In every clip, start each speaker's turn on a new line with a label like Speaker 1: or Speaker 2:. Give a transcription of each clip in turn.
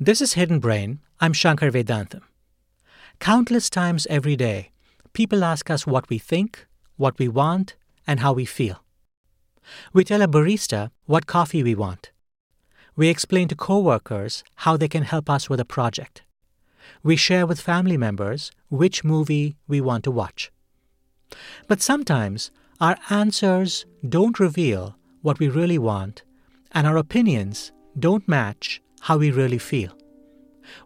Speaker 1: This is Hidden Brain. I'm Shankar Vedantam. Countless times every day, people ask us what we think, what we want, and how we feel. We tell a barista what coffee we want. We explain to coworkers how they can help us with a project. We share with family members which movie we want to watch. But sometimes our answers don't reveal what we really want, and our opinions don't match how we really feel.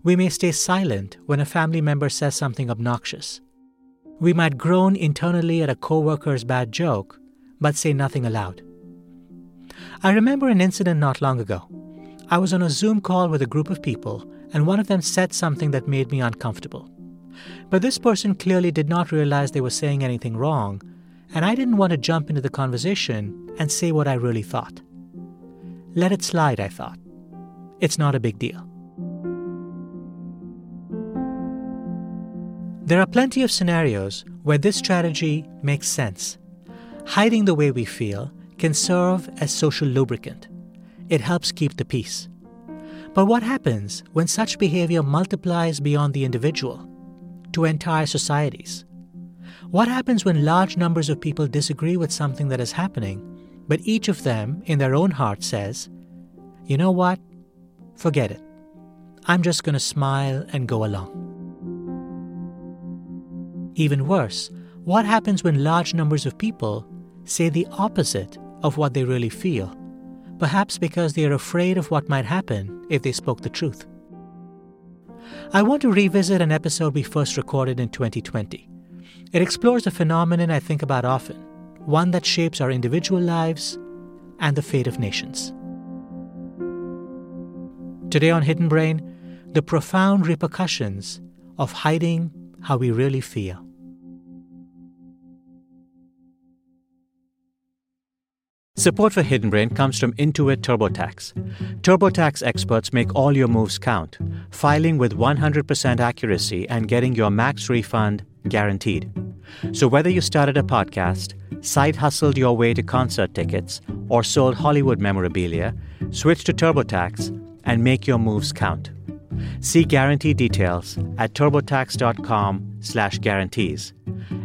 Speaker 1: We may stay silent when a family member says something obnoxious. We might groan internally at a coworker's bad joke, but say nothing aloud. I remember an incident not long ago. I was on a Zoom call with a group of people, and one of them said something that made me uncomfortable. But this person clearly did not realize they were saying anything wrong, and I didn't want to jump into the conversation and say what I really thought. Let it slide, I thought. It's not a big deal. There are plenty of scenarios where this strategy makes sense. Hiding the way we feel can serve as social lubricant. It helps keep the peace. But what happens when such behavior multiplies beyond the individual to entire societies? What happens when large numbers of people disagree with something that is happening, but each of them in their own heart says, you know what? Forget it. I'm just going to smile and go along. Even worse, what happens when large numbers of people say the opposite of what they really feel, perhaps because they are afraid of what might happen if they spoke the truth? I want to revisit an episode we first recorded in 2020. It explores a phenomenon I think about often, one that shapes our individual lives and the fate of nations. Today on Hidden Brain, the profound repercussions of hiding how we really feel. Support for Hidden Brain comes from Intuit TurboTax. TurboTax experts make all your moves count, filing with 100% accuracy and getting your max refund guaranteed. So whether you started a podcast, side hustled your way to concert tickets, or sold Hollywood memorabilia, switch to TurboTax and make your moves count. See guarantee details at turbotax.com/guarantees.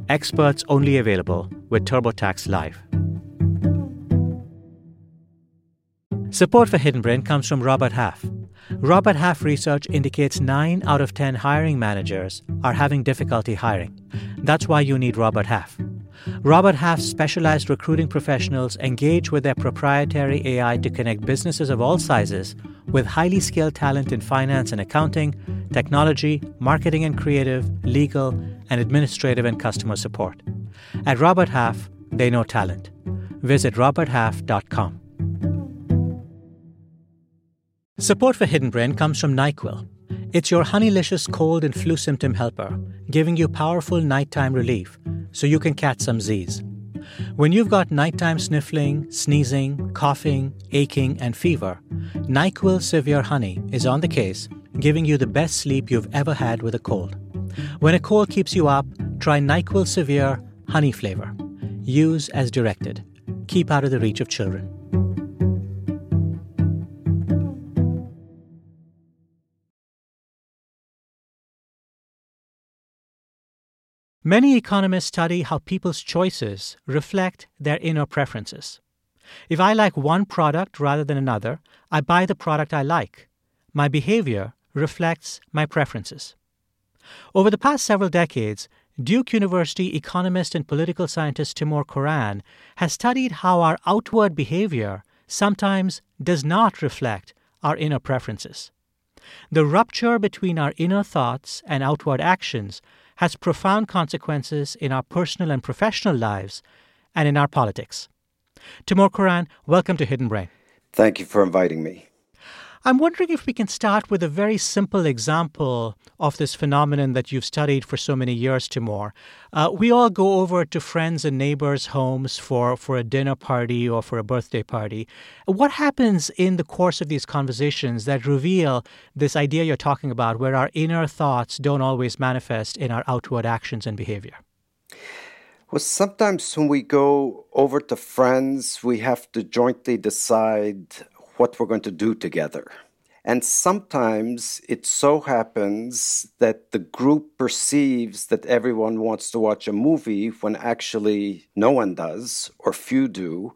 Speaker 1: Experts only available with TurboTax Live. Support for Hidden Brain comes from Robert Half. Robert Half research indicates 9 out of 10 hiring managers are having difficulty hiring. That's why you need Robert Half. Robert Half's specialized recruiting professionals engage with their proprietary AI to connect businesses of all sizes with highly skilled talent in finance and accounting, technology, marketing and creative, legal, and administrative and customer support. At Robert Half, they know talent. Visit roberthalf.com. Support for Hidden Brain comes from NyQuil. It's your honeylicious cold and flu symptom helper, giving you powerful nighttime relief so you can catch some Z's. When you've got nighttime sniffling, sneezing, coughing, aching, and fever, NyQuil Severe Honey is on the case, giving you the best sleep you've ever had with a cold. When a cold keeps you up, try NyQuil Severe Honey flavor. Use as directed. Keep out of the reach of children. Many economists study how people's choices reflect their inner preferences. If I like one product rather than another, I buy the product I like. My behavior reflects my preferences. Over the past several decades, Duke University economist and political scientist Timur Kuran has studied how our outward behavior sometimes does not reflect our inner preferences. The rupture between our inner thoughts and outward actions has profound consequences in our personal and professional lives and in our politics. Timur Kuran, welcome to Hidden Brain.
Speaker 2: Thank you for inviting me.
Speaker 1: I'm wondering if we can start with a very simple example of this phenomenon that you've studied for so many years, Timur. Uh, we all go over to friends and neighbors' homes for, for a dinner party or for a birthday party. What happens in the course of these conversations that reveal this idea you're talking about, where our inner thoughts don't always manifest in our outward actions and behavior?
Speaker 2: Well, sometimes when we go over to friends, we have to jointly decide what we're going to do together. And sometimes it so happens that the group perceives that everyone wants to watch a movie when actually no one does or few do.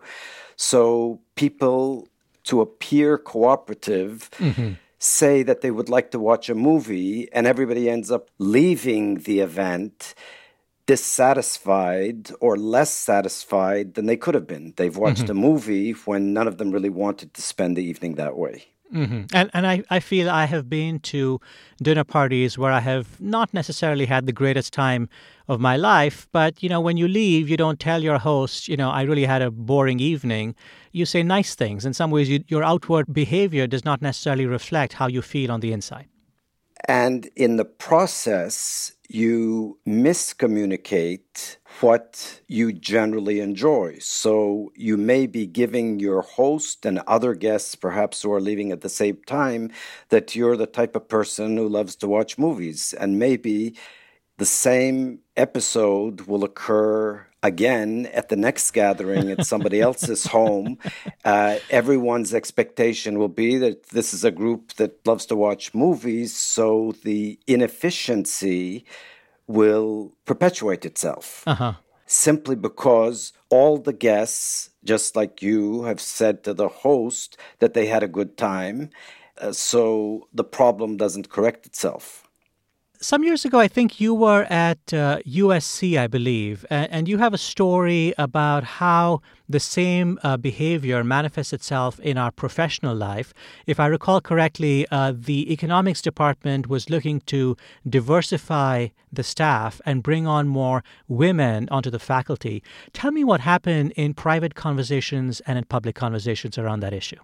Speaker 2: So people, to appear cooperative, mm-hmm. say that they would like to watch a movie, and everybody ends up leaving the event dissatisfied or less satisfied than they could have been. They've watched mm-hmm. a movie when none of them really wanted to spend the evening that way.
Speaker 1: Mm-hmm. And and I, I feel I have been to dinner parties where I have not necessarily had the greatest time of my life, but you know when you leave, you don't tell your host, you know, I really had a boring evening. You say nice things. In some ways, you, your outward behavior does not necessarily reflect how you feel on the inside.
Speaker 2: And in the process, you miscommunicate what you generally enjoy. So you may be giving your host and other guests, perhaps who are leaving at the same time, that you're the type of person who loves to watch movies. And maybe the same episode will occur again at the next gathering at somebody else's home. Uh, everyone's expectation will be that this is a group that loves to watch movies, so the inefficiency will perpetuate itself. Uh-huh. Simply because all the guests, just like you, have said to the host that they had a good time. Uh, so the problem doesn't correct itself
Speaker 1: some years ago, I think you were at uh, USC, I believe, and, and, you have a story about how the same uh, behavior manifests itself in our professional life. If I recall correctly, uh, the economics department was looking to diversify the staff and bring on more women onto the faculty. Tell me what happened in private conversations and in public conversations around that issue.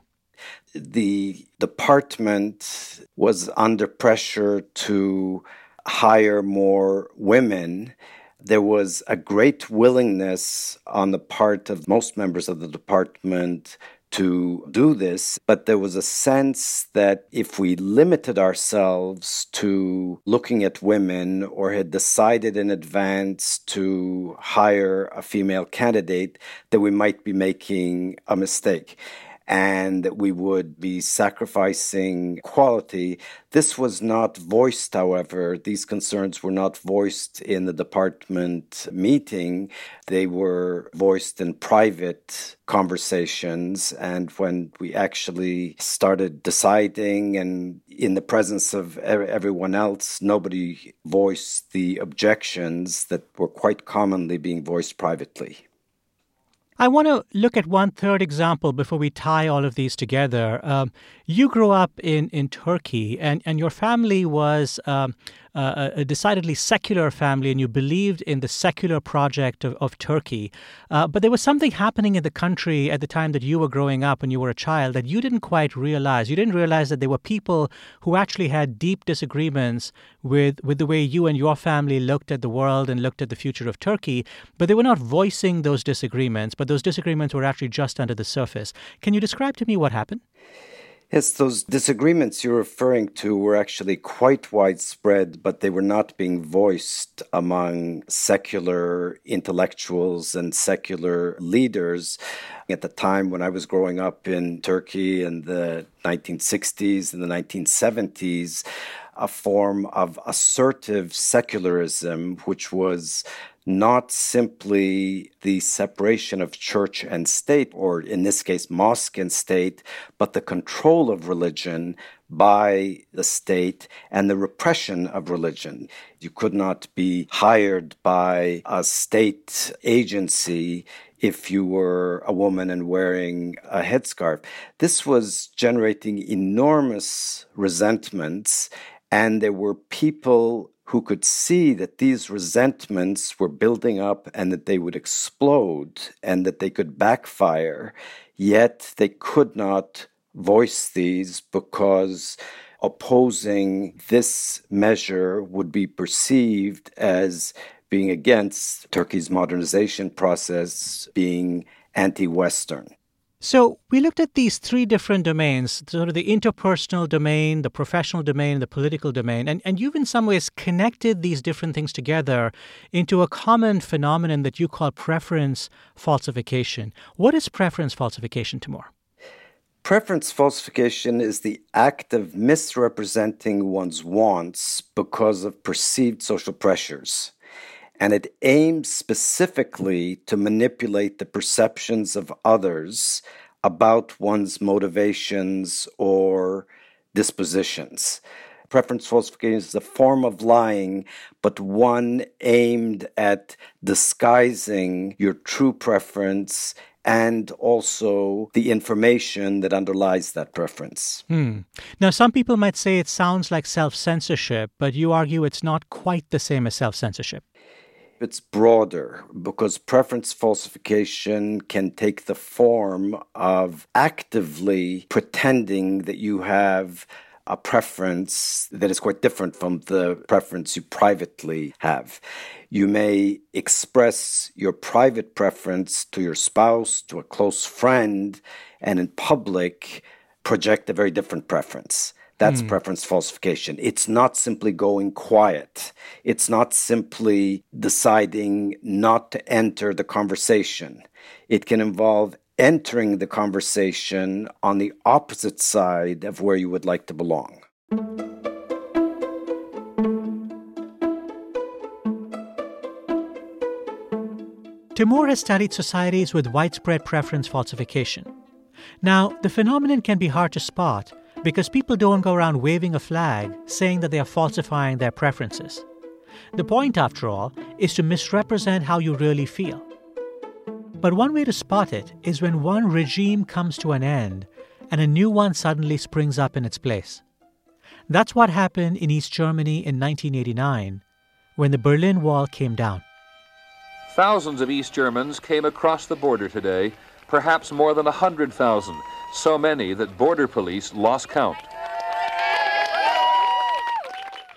Speaker 2: The department was under pressure to hire more women, there was a great willingness on the part of most members of the department to do this, but there was a sense that if we limited ourselves to looking at women or had decided in advance to hire a female candidate, that we might be making a mistake and that we would be sacrificing quality. This was not voiced, however. These concerns were not voiced in the department meeting. They were voiced in private conversations. And when we actually started deciding and in the presence of everyone else, nobody voiced the objections that were quite commonly being voiced privately.
Speaker 1: I want to look at one third example before we tie all of these together. Um, you grew up in, in Turkey, and, and your family was um, a decidedly secular family and you believed in the secular project of, of Turkey. Uh, but there was something happening in the country at the time that you were growing up and you were a child that you didn't quite realize. You didn't realize that there were people who actually had deep disagreements with, with the way you and your family looked at the world and looked at the future of Turkey, but they were not voicing those disagreements, but those disagreements were actually just under the surface. Can you describe to me what happened?
Speaker 2: Yes, those disagreements you're referring to were actually quite widespread, but they were not being voiced among secular intellectuals and secular leaders. At the time when I was growing up in Turkey in the 1960s and the 1970s, a form of assertive secularism, which was not simply the separation of church and state, or in this case, mosque and state, but the control of religion by the state and the repression of religion. You could not be hired by a state agency if you were a woman and wearing a headscarf. This was generating enormous resentments, and there were people who could see that these resentments were building up and that they would explode and that they could backfire, yet they could not voice these because opposing this measure would be perceived as being against Turkey's modernization process, being anti Western.
Speaker 1: So we looked at these three different domains, sort of the interpersonal domain, the professional domain, the political domain, and, and you've in some ways connected these different things together into a common phenomenon that you call preference falsification. What is preference falsification, Timur?
Speaker 2: Preference falsification is the act of misrepresenting one's wants because of perceived social pressures. And it aims specifically to manipulate the perceptions of others about one's motivations or dispositions. Preference falsification is a form of lying, but one aimed at disguising your true preference and also the information that underlies that preference.
Speaker 1: Hmm. Now, some people might say it sounds like self censorship, but you argue it's not quite the same as self censorship.
Speaker 2: It's broader because preference falsification can take the form of actively pretending that you have a preference that is quite different from the preference you privately have. You may express your private preference to your spouse, to a close friend, and in public project a very different preference. That's mm. preference falsification. It's not simply going quiet. It's not simply deciding not to enter the conversation. It can involve entering the conversation on the opposite side of where you would like to belong.
Speaker 1: Timur has studied societies with widespread preference falsification. Now, the phenomenon can be hard to spot because people don't go around waving a flag saying that they are falsifying their preferences. The point, after all, is to misrepresent how you really feel. But one way to spot it is when one regime comes to an end and a new one suddenly springs up in its place. That's what happened in East Germany in 1989 when the Berlin Wall came down.
Speaker 3: Thousands of East Germans came across the border today, perhaps more than 100,000, so many that border police lost count.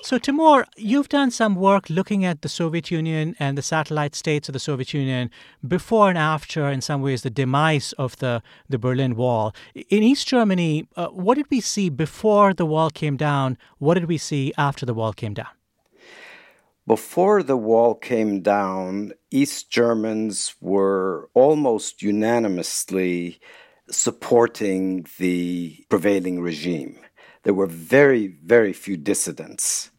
Speaker 1: So, Timur, you've done some work looking at the Soviet Union and the satellite states of the Soviet Union before and after, in some ways, the demise of the, the Berlin Wall. In East Germany, uh, what did we see before the wall came down? What did we see after the wall came down?
Speaker 2: Before the wall came down, East Germans were almost unanimously supporting the prevailing regime. There were very, very few dissidents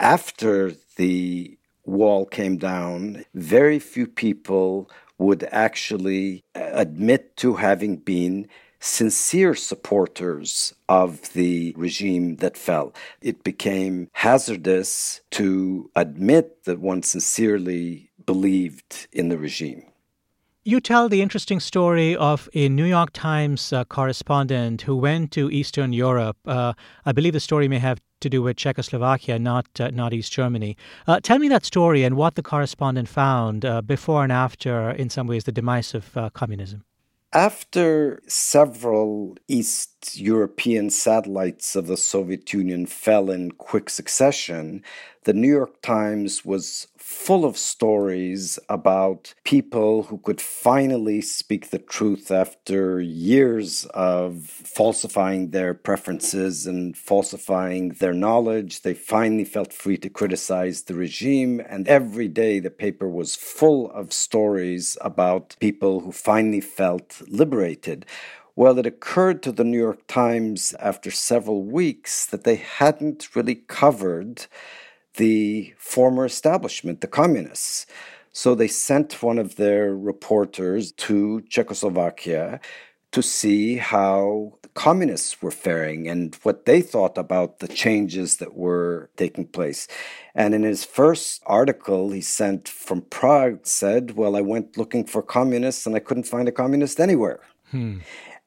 Speaker 2: after the wall came down, very few people would actually uh, admit to having been sincere supporters of the regime that fell. It became hazardous to admit that one sincerely believed in the regime.
Speaker 1: You tell the interesting story of a New York Times uh, correspondent who went to Eastern Europe. Uh, I believe the story may have to do with Czechoslovakia, not uh, not East Germany. Uh, tell me that story and what the correspondent found uh, before and after, in some ways, the demise of uh, communism.
Speaker 2: After several East European satellites of the Soviet Union fell in quick succession, the New York Times was full of stories about people who could finally speak the truth after years of falsifying their preferences and falsifying their knowledge. They finally felt free to criticize the regime, and every day the paper was full of stories about people who finally felt liberated. Well, it occurred to the New York Times after several weeks that they hadn't really covered the former establishment, the communists. So they sent one of their reporters to Czechoslovakia to see how the communists were faring and what they thought about the changes that were taking place. And in his first article he sent from Prague said, Well, I went looking for communists and I couldn't find a communist anywhere. Hmm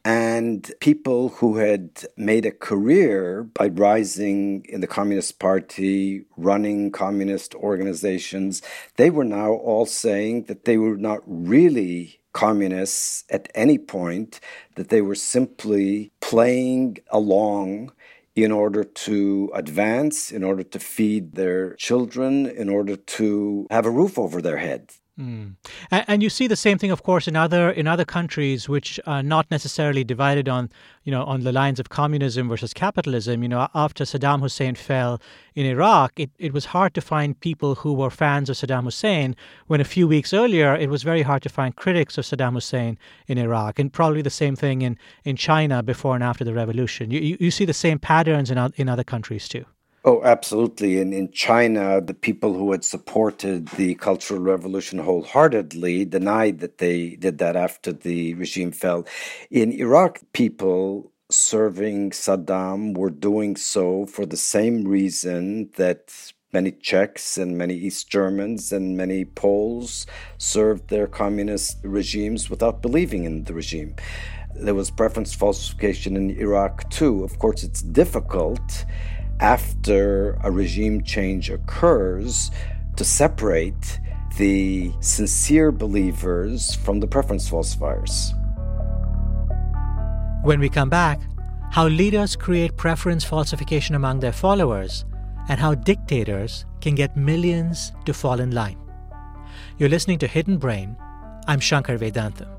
Speaker 2: and people who had made a career by rising in the Communist Party, running communist organizations, they were now all saying that they were not really communists at any point, that they were simply playing along in order to advance, in order to feed their children, in order to have a roof over their head.
Speaker 1: Mm. And, and, you see the same thing, of course, in other in other countries, which are not necessarily divided on you know on the lines of communism versus capitalism. You know, after Saddam Hussein fell in Iraq, it, it was hard to find people who were fans of Saddam Hussein. When a few weeks earlier, it was very hard to find critics of Saddam Hussein in Iraq, and probably the same thing in, in China before and after the revolution. You, you, you see the same patterns in in other countries too.
Speaker 2: Oh, absolutely. And in China, the people who had supported the Cultural Revolution wholeheartedly denied that they did that after the regime fell. In Iraq, people serving Saddam were doing so for the same reason that many Czechs and many East Germans and many Poles served their communist regimes without believing in the regime. There was preference falsification in Iraq too. Of course, it's difficult after a regime change occurs to separate the sincere believers from the preference falsifiers.
Speaker 1: When we come back, how leaders create preference falsification among their followers, and how dictators can get millions to fall in line. You're listening to Hidden Brain. I'm Shankar Vedantam.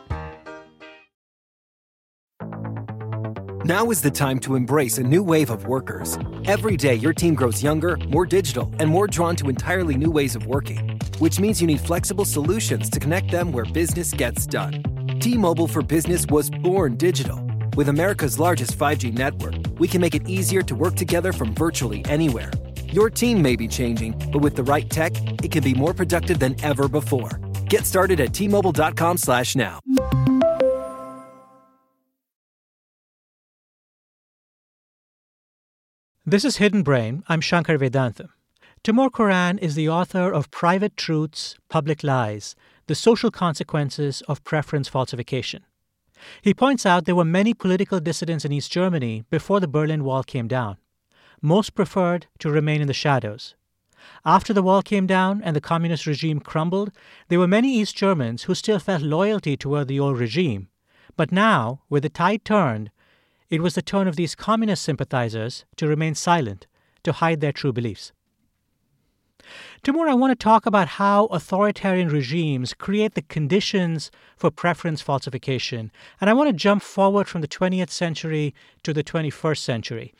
Speaker 4: Now is the time to embrace a new wave of workers. Every day, your team grows younger, more digital, and more drawn to entirely new ways of working, which means you need flexible solutions to connect them where business gets done. T Mobile for Business was born digital. With America's largest 5G network, we can make it easier to work together from virtually anywhere. Your team may be changing, but with the right tech, it can be more productive than ever before. Get started at T-Mobile.com/now.
Speaker 1: This is Hidden Brain. I'm Shankar Vedantam. Timur Kuran is the author of Private Truths, Public Lies The Social Consequences of Preference Falsification. He points out there were many political dissidents in East Germany before the Berlin Wall came down. Most preferred to remain in the shadows. After the wall came down and the communist regime crumbled, there were many East Germans who still felt loyalty toward the old regime. But now, with the tide turned, it was the turn of these communist sympathizers to remain silent, to hide their true beliefs. Timur, I want to talk about how authoritarian regimes create the conditions for preference falsification. And I want to jump forward from the 20th century to the 21st century.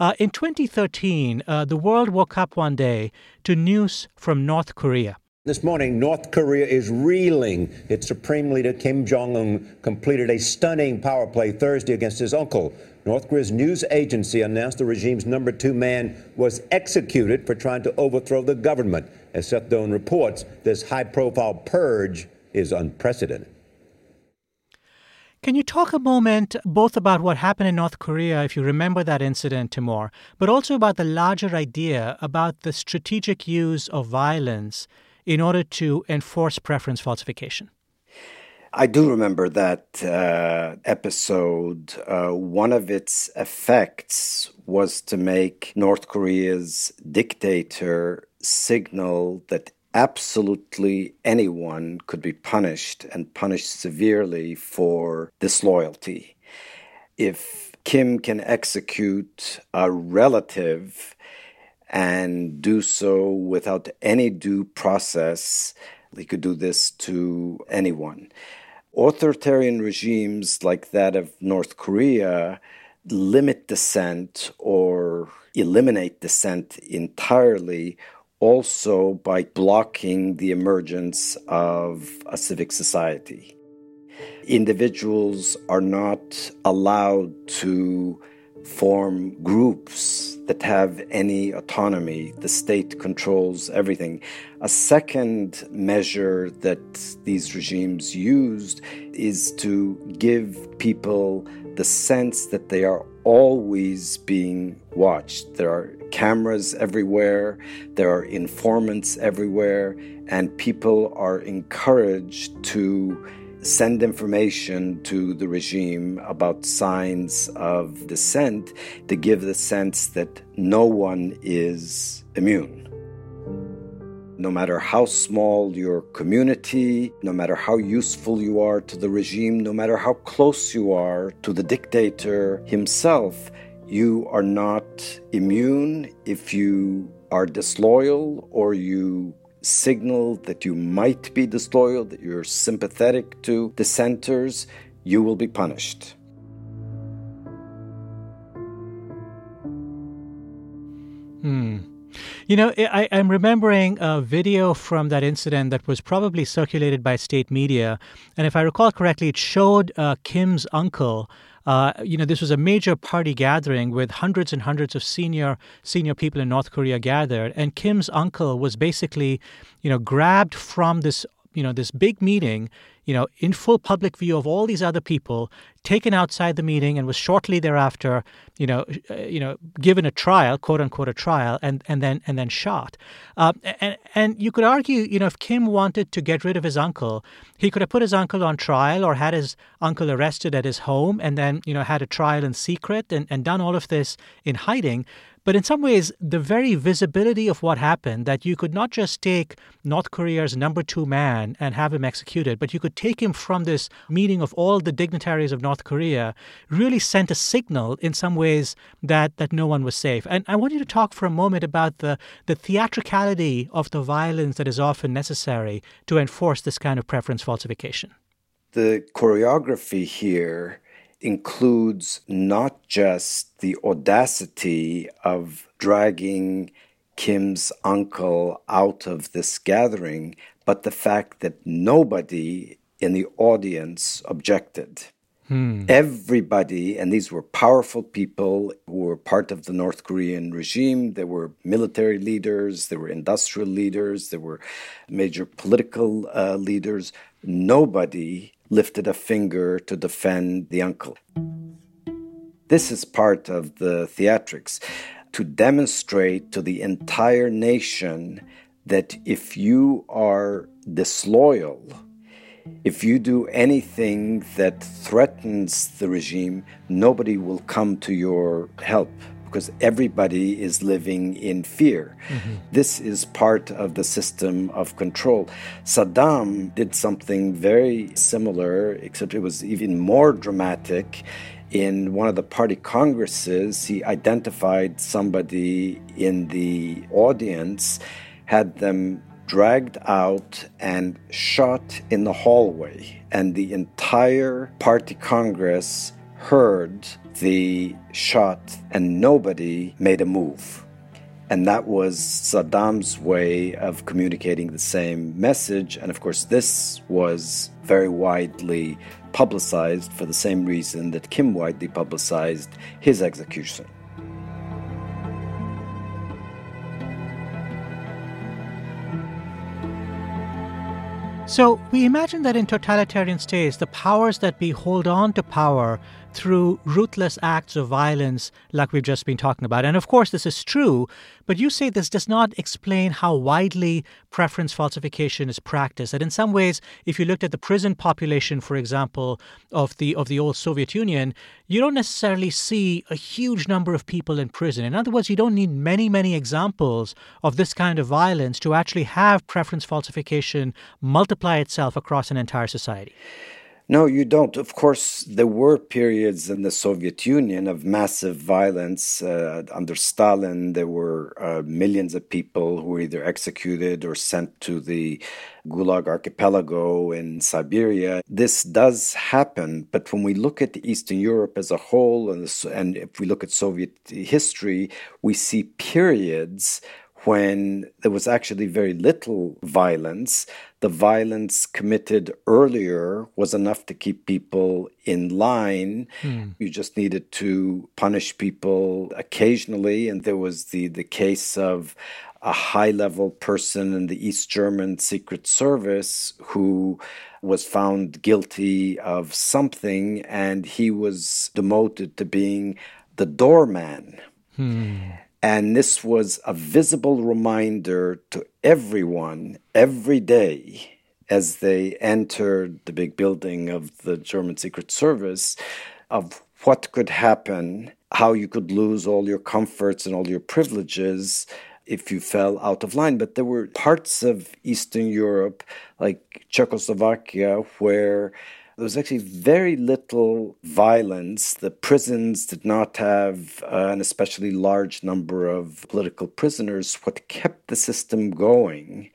Speaker 1: Uh, in 2013, uh, the world woke up one day to news from North Korea.
Speaker 5: This morning, North Korea is reeling. Its Supreme Leader Kim Jong un completed a stunning power play Thursday against his uncle. North Korea's news agency announced the regime's number two man was executed for trying to overthrow the government. As Seth Doane reports, this high profile purge is unprecedented.
Speaker 1: Can you talk a moment both about what happened in North Korea, if you remember that incident, Timur, but also about the larger idea about the strategic use of violence in order to enforce preference falsification?
Speaker 2: I do remember that uh, episode. Uh, one of its effects was to make North Korea's dictator signal that absolutely anyone could be punished and punished severely for disloyalty. If Kim can execute a relative and do so without any due process. He could do this to anyone. Authoritarian regimes like that of North Korea limit dissent or eliminate dissent entirely also by blocking the emergence of a civic society. Individuals are not allowed to form groups that have any autonomy. The state controls everything. A second measure that these regimes used is to give people the sense that they are always being watched. There are cameras everywhere, there are informants everywhere, and people are encouraged to send information to the regime about signs of dissent to give the sense that no one is immune. No matter how small your community, no matter how useful you are to the regime, no matter how close you are to the dictator himself, you are not immune if you are disloyal or you signal that you might be disloyal, that you're sympathetic to dissenters, you will be punished.
Speaker 1: Hmm. You know, I, am remembering a video from that incident that was probably circulated by state media. And if I recall correctly, it showed uh, Kim's uncle uh, you know, this was a major party gathering with hundreds and hundreds of senior senior people in North Korea gathered, and Kim's uncle was basically, you know, grabbed from this you know this big meeting you know in full public view of all these other people taken outside the meeting and was shortly thereafter you know uh, you know given a trial quote unquote a trial and and then and then shot. Uh, and and you could argue you know if Kim wanted to get rid of his uncle he could have put his uncle on trial or had his uncle arrested at his home and then you know had a trial in secret and, and done all of this in hiding but in some ways, the very visibility of what happened, that you could not just take North Korea's number two man and have him executed, but you could take him from this meeting of all the dignitaries of North Korea, really sent a signal in some ways that, that no one was safe. And I want you to talk for a moment about the, the theatricality of the violence that is often necessary to enforce this kind of preference falsification.
Speaker 2: The choreography here includes not just the audacity of dragging Kim's uncle out of this gathering, but the fact that nobody in the audience objected. Hmm. Everybody, and these were powerful people who were part of the North Korean regime. There were military leaders, there were industrial leaders, there were major political uh, leaders. Nobody lifted a finger to defend the uncle. This is part of the theatrics to demonstrate to the entire nation that if you are disloyal, if you do anything that threatens the regime, nobody will come to your help because everybody is living in fear. Mm-hmm. This is part of the system of control. Saddam did something very similar, except it was even more dramatic. In one of the party congresses, he identified somebody in the audience, had them dragged out and shot in the hallway. And the entire party congress heard the shot and nobody made a move. And that was Saddam's way of communicating the same message. And of course, this was very widely publicized for the same reason that Kim widely publicized his execution.
Speaker 1: So we imagine that in totalitarian states, the powers that be hold on to power through ruthless acts of violence, like we've just been talking about. And of course, this is true, but you say this does not explain how widely preference falsification is practiced. That in some ways, if you looked at the prison population, for example, of the of the old Soviet Union, you don't necessarily see a huge number of people in prison. In other words, you don't need many, many examples of this kind of violence to actually have preference falsification multiply itself across an entire society.
Speaker 2: No, you don't. Of course, there were periods in the Soviet Union of massive violence. Uh, under Stalin, there were uh, millions of people who were either executed or sent to the Gulag archipelago in Siberia. This does happen, but when we look at Eastern Europe as a whole, and, and if we look at Soviet history, we see periods when there was actually very little violence. The violence committed earlier was enough to keep people in line. Mm. You just needed to punish people occasionally. And there was the, the case of a high level person in the East German Secret Service who was found guilty of something and he was demoted to being the doorman. Hmm. And this was a visible reminder to everyone every day as they entered the big building of the German Secret Service of what could happen, how you could lose all your comforts and all your privileges if you fell out of line. But there were parts of Eastern Europe, like Czechoslovakia, where there was actually very little violence. The prisons did not have uh, an especially large number of political prisoners. What kept the system going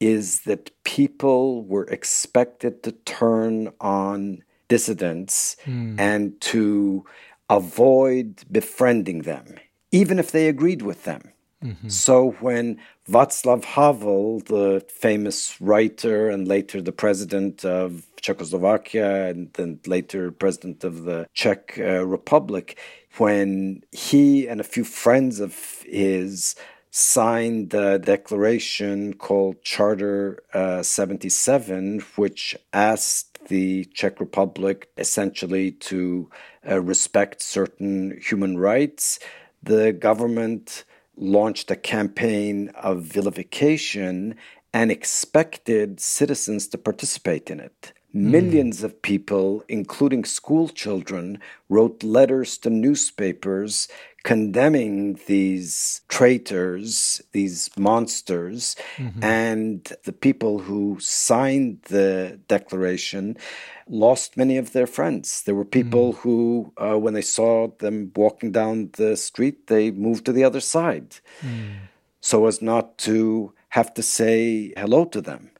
Speaker 2: is that people were expected to turn on dissidents mm. and to avoid befriending them, even if they agreed with them. Mm-hmm. So when Václav Havel, the famous writer and later the president of Czechoslovakia and then later president of the Czech uh, Republic, when he and a few friends of his signed the declaration called Charter uh, 77, which asked the Czech Republic essentially to uh, respect certain human rights. The government launched a campaign of vilification and expected citizens to participate in it. Mm. Millions of people, including school children, wrote letters to newspapers condemning these traitors, these monsters, mm-hmm. and the people who signed the declaration lost many of their friends. There were people mm. who, uh, when they saw them walking down the street, they moved to the other side mm. so as not to have to say hello to them.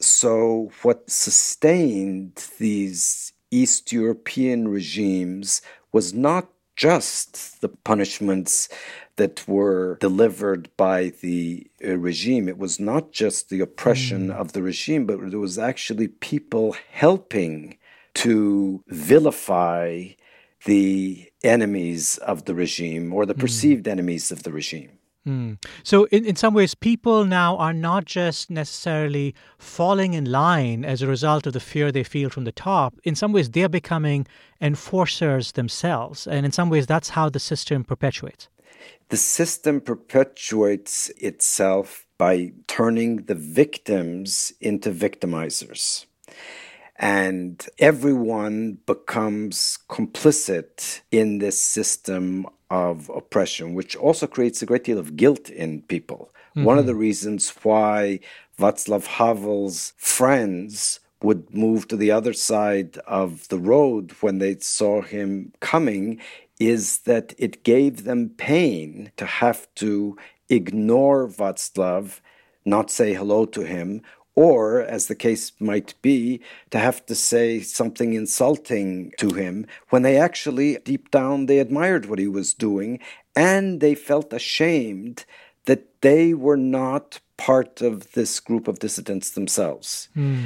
Speaker 2: So, what sustained these East European regimes was not just the punishments that were delivered by the uh, regime. It was not just the oppression mm. of the regime, but there was actually people helping to vilify the enemies of the regime or the mm. perceived enemies of the regime.
Speaker 1: Mm. So, in, in some ways, people now are not just necessarily falling in line as a result of the fear they feel from the top. In some ways, they're becoming enforcers themselves. And in some ways, that's how the system perpetuates.
Speaker 2: The system perpetuates itself by turning the victims into victimizers. And everyone becomes complicit in this system of oppression, which also creates a great deal of guilt in people. Mm-hmm. One of the reasons why Václav Havel's friends would move to the other side of the road when they saw him coming is that it gave them pain to have to ignore Václav, not say hello to him, or, as the case might be, to have to say something insulting to him when they actually, deep down, they admired what he was doing and they felt ashamed that they were not part of this group of dissidents themselves. Mm.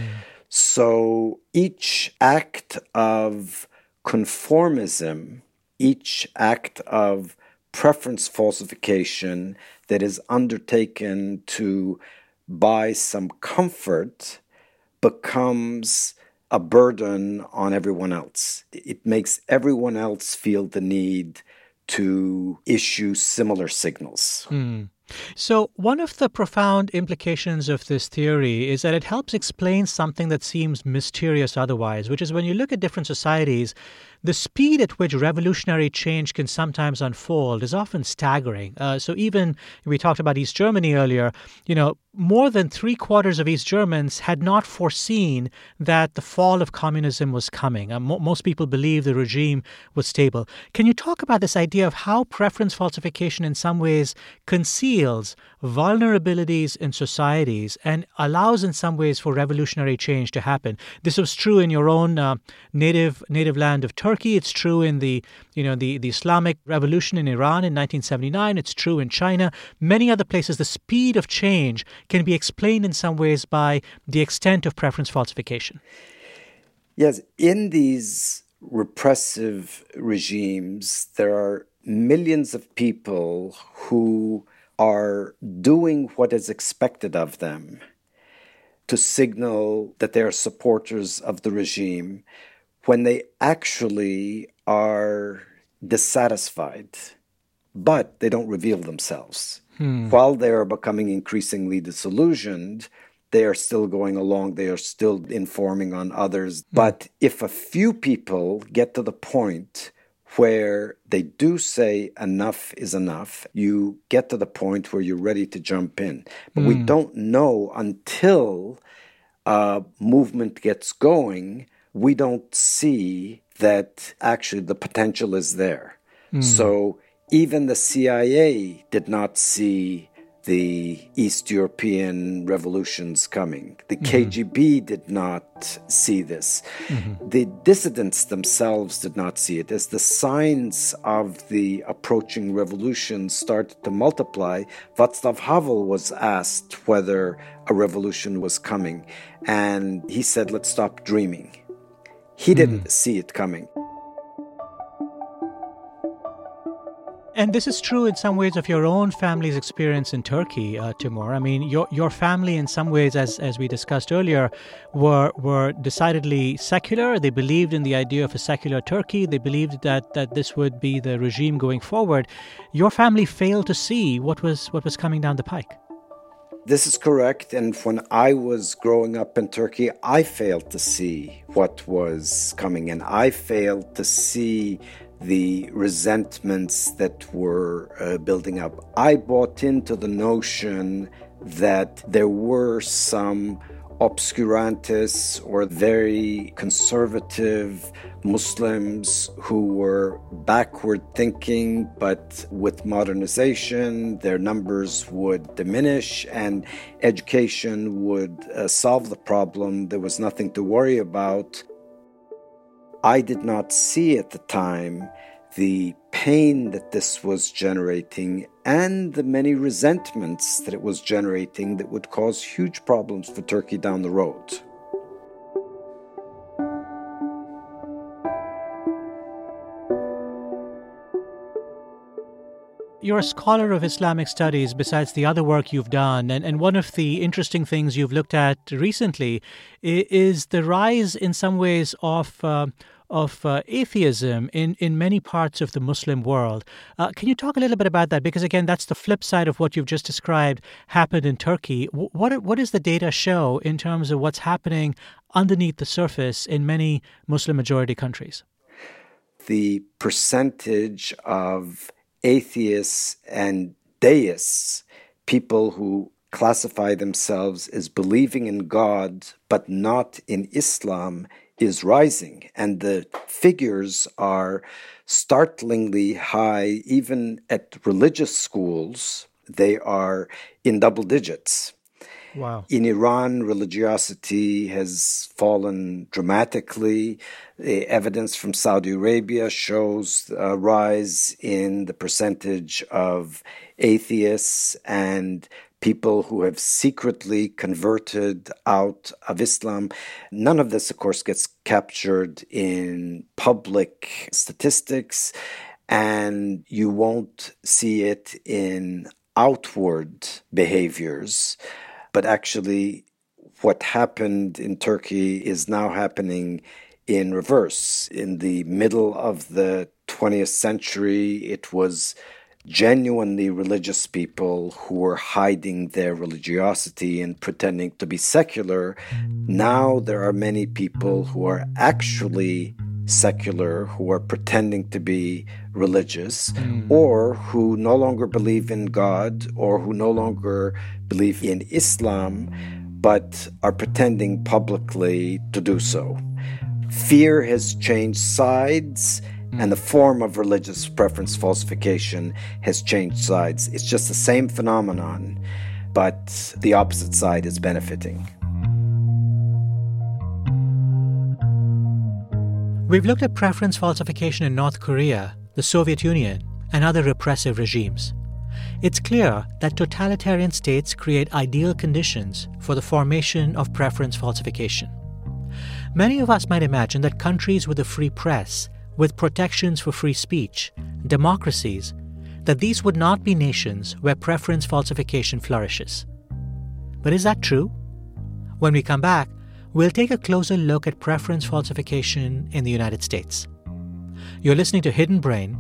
Speaker 2: So each act of conformism, each act of preference falsification that is undertaken to buy some comfort becomes a burden on everyone else. It makes everyone else feel the need to issue similar signals.
Speaker 1: Mm. So, one of the profound implications of this theory is that it helps explain something that seems mysterious otherwise, which is when you look at different societies, the speed at which revolutionary change can sometimes unfold is often staggering. Uh, so even we talked about East Germany earlier, you know, more than three quarters of East Germans had not foreseen that the fall of communism was coming. Uh, mo- most people believed the regime was stable. Can you talk about this idea of how preference falsification in some ways conceals vulnerabilities in societies and allows in some ways for revolutionary change to happen? This was true in your own uh, native native land of Turkey. It's true in the you know the, the Islamic revolution in Iran in 1979. It's true in China. Many other places, the speed of change can be explained in some ways by the extent of preference falsification.
Speaker 2: Yes, in these repressive regimes, there are millions of people who are doing what is expected of them to signal that they are supporters of the regime when they actually are dissatisfied but they don't reveal themselves. Hmm. While they are becoming increasingly disillusioned, they are still going along, they are still informing on others. Hmm. But if a few people get to the point where they do say enough is enough, you get to the point where you're ready to jump in. But we hmm. don't know until a movement gets going, we don't see that actually the potential is there. Mm. So even the CIA did not see the East European revolutions coming. The mm-hmm. KGB did not see this. Mm-hmm. The dissidents themselves did not see it. As the signs of the approaching revolution started to multiply, Václav Havel was asked whether a revolution was coming. And he said, let's stop dreaming. He didn't mm. see it coming.
Speaker 1: And this is true in some ways of your own family's experience in Turkey, uh, Timur. I mean, your your family, in some ways, as as we discussed earlier, were were decidedly secular. They believed in the idea of a secular Turkey. They believed that that this would be the regime going forward. Your family failed to see what was what was coming down the pike.
Speaker 2: This is correct. And when I was growing up in Turkey, I failed to see what was coming, and I failed to see the resentments that were uh, building up. I bought into the notion that there were some obscurantists or very conservative Muslims who were backward thinking, but with modernization, their numbers would diminish and education would uh, solve the problem. There was nothing to worry about. I did not see at the time the pain that this was generating and the many resentments that it was generating that would cause huge problems for Turkey down the road.
Speaker 1: You're a scholar of Islamic studies besides the other work you've done. And, and one of the interesting things you've looked at recently is the rise, in some ways, of. Uh, of uh, atheism in, in many parts of the Muslim world. Uh, can you talk a little bit about that? Because again, that's the flip side of what you've just described happened in Turkey. What what does the data show in terms of what's happening underneath the surface in many Muslim majority countries?
Speaker 2: The percentage of atheists and deists, people who classify themselves as believing in God but not in Islam, is rising. And the figures are startlingly high, even at religious schools, they are in double digits.
Speaker 1: Wow.
Speaker 2: In Iran, religiosity has fallen dramatically. The evidence from Saudi Arabia shows a rise in the percentage of atheists and people who have secretly converted out of Islam. None of this, of course, gets captured in public statistics, and you won't see it in outward behaviors but actually, what happened in Turkey is now happening in reverse. In the middle of the 20th century, it was genuinely religious people who were hiding their religiosity and pretending to be secular. Now there are many people who are actually secular, who are pretending to be religious, mm. or who no longer believe in God, or who no longer believe in Islam, but are pretending publicly to do so. Fear has changed sides, and the form of religious preference falsification has changed sides. It's just the same phenomenon, but the opposite side is benefiting.
Speaker 1: We've looked at preference falsification in North Korea, the Soviet Union, and other repressive regimes. It's clear that totalitarian states create ideal conditions for the formation of preference falsification. Many of us might imagine that countries with a free press, with protections for free speech, democracies, that these would not be nations where preference falsification flourishes. But is that true? When we come back, we'll take a closer look at preference falsification in the United States. You're listening to Hidden Brain.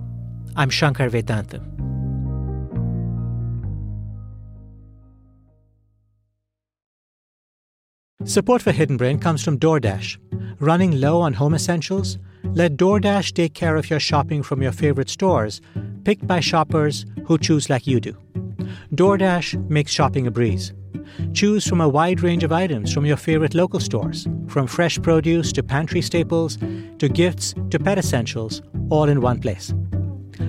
Speaker 1: I'm Shankar Vedantam. Support for Hidden Brain comes from DoorDash. Running low on home essentials? Let DoorDash take care of your shopping from your favorite stores, picked by shoppers who choose like you do. DoorDash makes shopping a breeze. Choose from a wide range of items from your favorite local stores, from fresh produce to pantry staples to gifts to pet essentials, all in one place.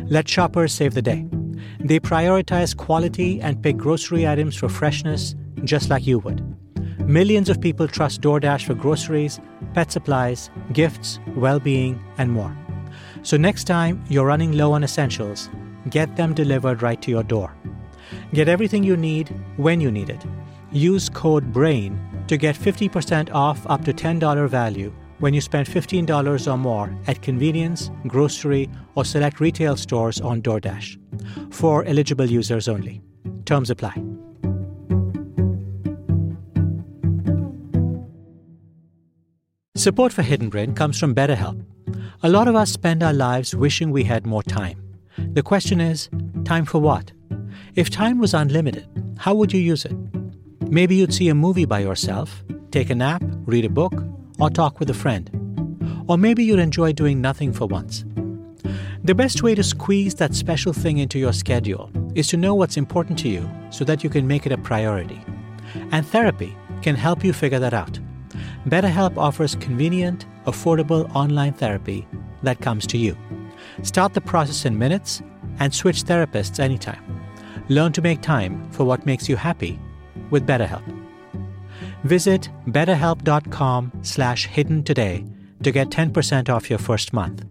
Speaker 1: Let shoppers save the day. They prioritize quality and pick grocery items for freshness, just like you would. Millions of people trust DoorDash for groceries, pet supplies, gifts, well being, and more. So next time you're running low on essentials, get them delivered right to your door. Get everything you need when you need it. Use code BRAIN to get 50% off up to $10 value when you spend $15 or more at convenience, grocery, or select retail stores on DoorDash. For eligible users only. Terms apply. Support for Hidden Brain comes from BetterHelp. A lot of us spend our lives wishing we had more time. The question is time for what? If time was unlimited, how would you use it? Maybe you'd see a movie by yourself, take a nap, read a book, or talk with a friend. Or maybe you'd enjoy doing nothing for once. The best way to squeeze that special thing into your schedule is to know what's important to you so that you can make it a priority. And therapy can help you figure that out. BetterHelp offers convenient, affordable online therapy that comes to you. Start the process in minutes and switch therapists anytime. Learn to make time for what makes you happy with BetterHelp. Visit betterhelp.com slash hidden today to get 10% off your first month.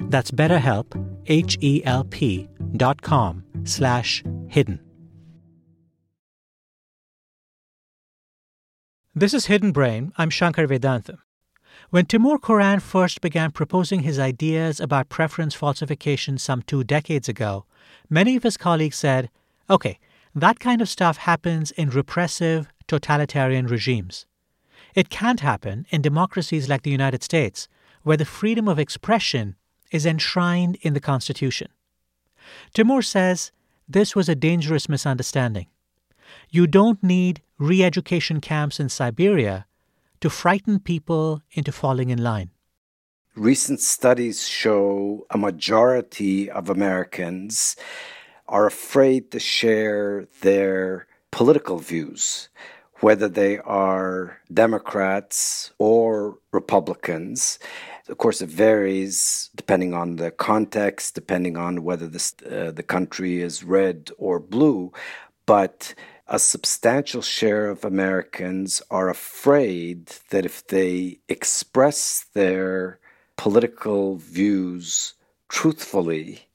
Speaker 1: That's betterhelp, H-E-L-P dot com slash This is Hidden Brain. I'm Shankar Vedantam. When Timur Kuran first began proposing his ideas about preference falsification some two decades ago, many of his colleagues said, okay, that kind of stuff happens in repressive, totalitarian regimes. It can't happen in democracies like the United States, where the freedom of expression is enshrined in the Constitution. Timur says this was a dangerous misunderstanding. You don't need re education camps in Siberia to frighten people into falling in line.
Speaker 2: Recent studies show a majority of Americans are afraid to share their political views, whether they are Democrats or Republicans. Of course, it varies depending on the context, depending on whether this, uh, the country is red or blue. But a substantial share of Americans are afraid that if they express their political views truthfully,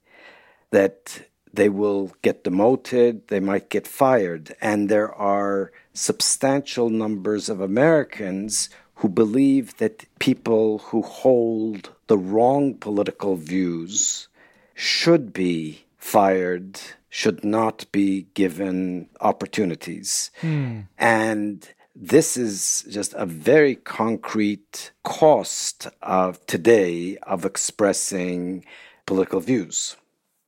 Speaker 2: that they will get demoted, they might get fired. And there are substantial numbers of Americans who believe that people who hold the wrong political views should be fired should not be given opportunities. Mm. And this is just a very concrete cost of today of expressing political views.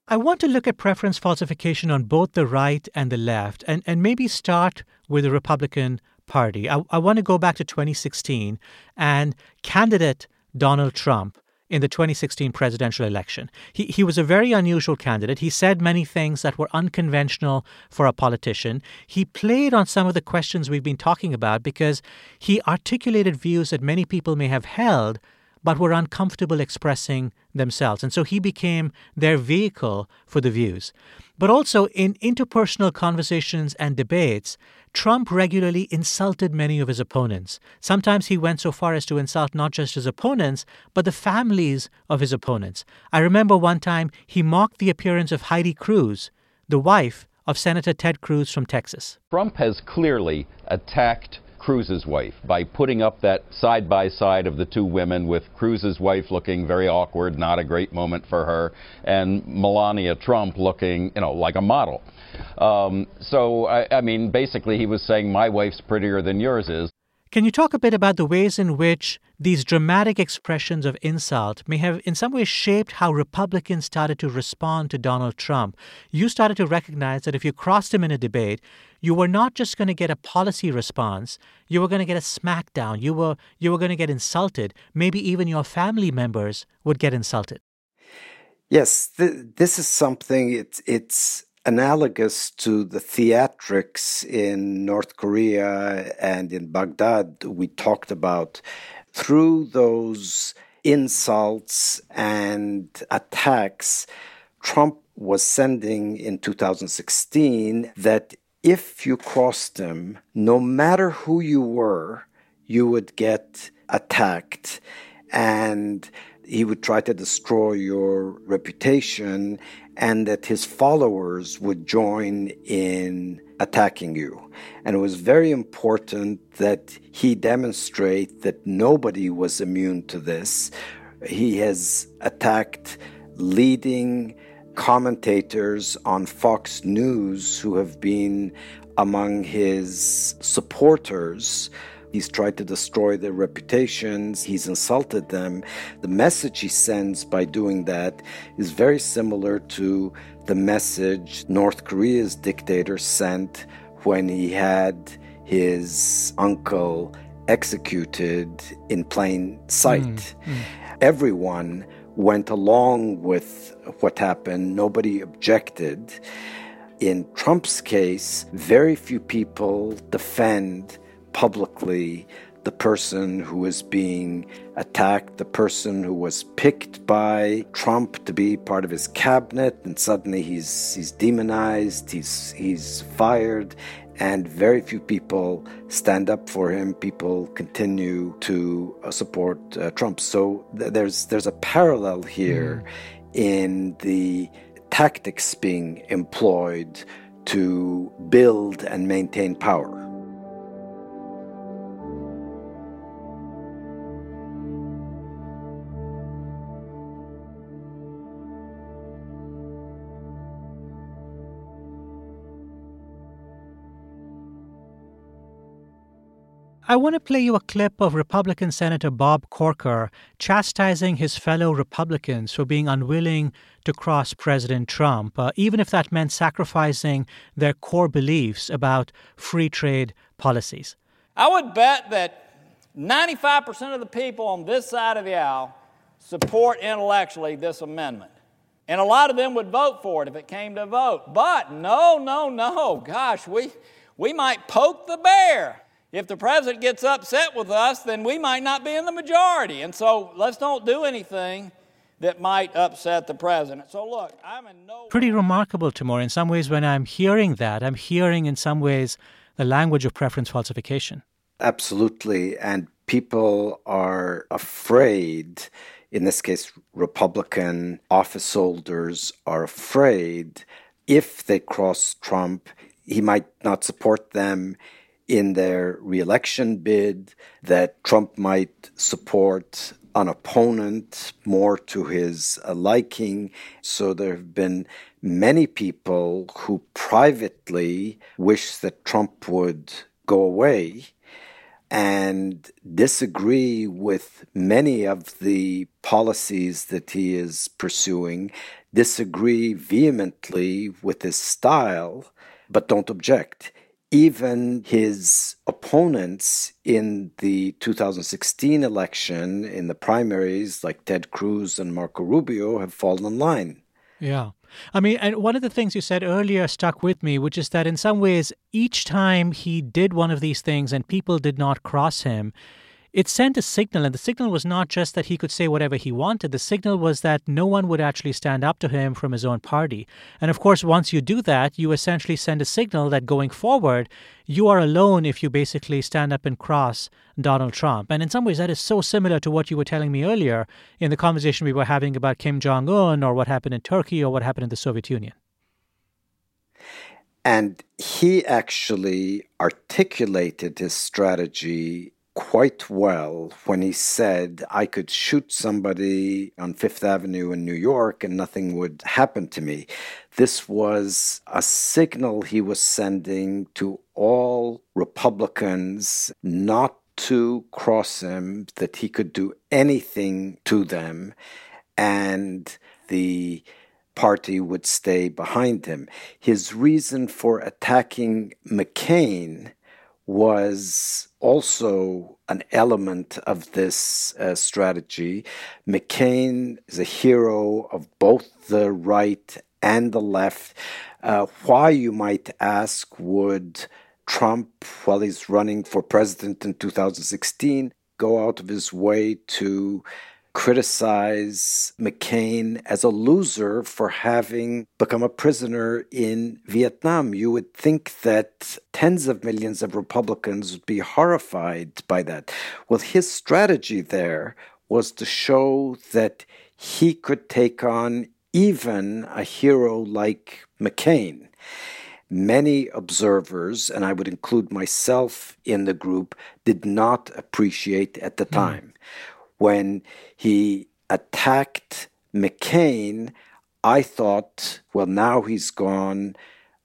Speaker 1: I want to look at preference falsification on both the right and the left, and, and maybe start with the Republican Party. I, I want to go back to 2016 and candidate Donald Trump in the 2016 presidential election. He, he was a very unusual candidate. He said many things that were unconventional for a politician. He played on some of the questions we've been talking about because he articulated views that many people may have held but were uncomfortable expressing themselves. And so he became their vehicle for the views. But also in interpersonal conversations and debates, Trump regularly insulted many of his opponents. Sometimes he went so far as to insult not just his opponents, but the families of his opponents. I remember one time he mocked the appearance of Heidi Cruz, the wife of Senator Ted Cruz from Texas.
Speaker 6: Trump has clearly attacked Cruz's wife by putting up that side by side of the two women with Cruz's wife looking very awkward, not a great moment for her, and Melania Trump looking, you know, like a model. Um, so, I, I mean, basically, he was saying, My wife's prettier than yours is.
Speaker 1: Can you talk a bit about the ways in which these dramatic expressions of insult may have, in some ways, shaped how Republicans started to respond to Donald Trump? You started to recognize that if you crossed him in a debate, you were not just going to get a policy response, you were going to get a smackdown. You were, you were going to get insulted. Maybe even your family members would get insulted.
Speaker 2: Yes, th- this is something, it's, it's analogous to the theatrics in North Korea and in Baghdad we talked about through those insults and attacks Trump was sending in 2016 that if you crossed him no matter who you were you would get attacked and he would try to destroy your reputation and that his followers would join in attacking you. And it was very important that he demonstrate that nobody was immune to this. He has attacked leading commentators on Fox News who have been among his supporters. He's tried to destroy their reputations. He's insulted them. The message he sends by doing that is very similar to the message North Korea's dictator sent when he had his uncle executed in plain sight. Mm, mm. Everyone went along with what happened, nobody objected. In Trump's case, very few people defend publicly the person who is being attacked, the person who was picked by Trump to be part of his cabinet, and suddenly he's he's demonized, he's he's fired, and very few people stand up for him. People continue to uh, support uh, Trump. So th- there's there's a parallel here mm. in the tactics being employed to build and maintain power.
Speaker 1: I want to play you a clip of Republican Senator Bob Corker chastising his fellow Republicans for being unwilling to cross President Trump, uh, even if that meant sacrificing their core beliefs about free trade policies.
Speaker 7: I would bet that 95% of the people on this side of the aisle support intellectually this amendment. And a lot of them would vote for it if it came to vote. But no, no, no. Gosh, we, we might poke the bear if the president gets upset with us, then we might not be in the majority. And so let's don't do anything that might upset the president. So look, I'm in no
Speaker 1: pretty remarkable, Timur. In some ways, when I'm hearing that, I'm hearing in some ways the language of preference falsification.
Speaker 2: Absolutely, and people are afraid. In this case, Republican office holders are afraid if they cross Trump, he might not support them in their reelection bid that Trump might support an opponent more to his uh, liking. So there have been many people who privately wish that Trump would go away and disagree with many of the policies that he is pursuing, disagree vehemently with his style, but don't object even his opponents in the 2016 election in the primaries, like Ted Cruz and Marco Rubio, have fallen in line.
Speaker 1: Yeah. I mean, and one of the things you said earlier stuck with me, which is that in some ways, each time he did one of these things and people did not cross him, it sent a signal, and the signal was not just that he could say whatever he wanted. The signal was that no one would actually stand up to him from his own party. And of course, once you do that, you essentially send a signal that going forward, you are alone if you basically stand up and cross Donald Trump. And in some ways, that is so similar to what you were telling me earlier in the conversation we were having about Kim Jong un or what happened in Turkey or what happened in the Soviet Union.
Speaker 2: And he actually articulated his strategy quite well when he said I could shoot somebody on Fifth Avenue in New York and nothing would happen to me. This was a signal he was sending to all Republicans not to cross him, that he could do anything to them, and the party would stay behind him. His reason for attacking McCain was also an element of this uh, strategy. McCain is a hero of both the right and the left. Uh, why, you might ask, would Trump, while he's running for president in 2016, go out of his way to criticize McCain as a loser for having become a prisoner in Vietnam. You would think that tens of millions of Republicans would be horrified by that. Well, his strategy there was to show that he could take on even a hero like McCain. Many observers, and I would include myself in the group, did not appreciate at the hmm. time. When he attacked McCain, I thought, well, now he's gone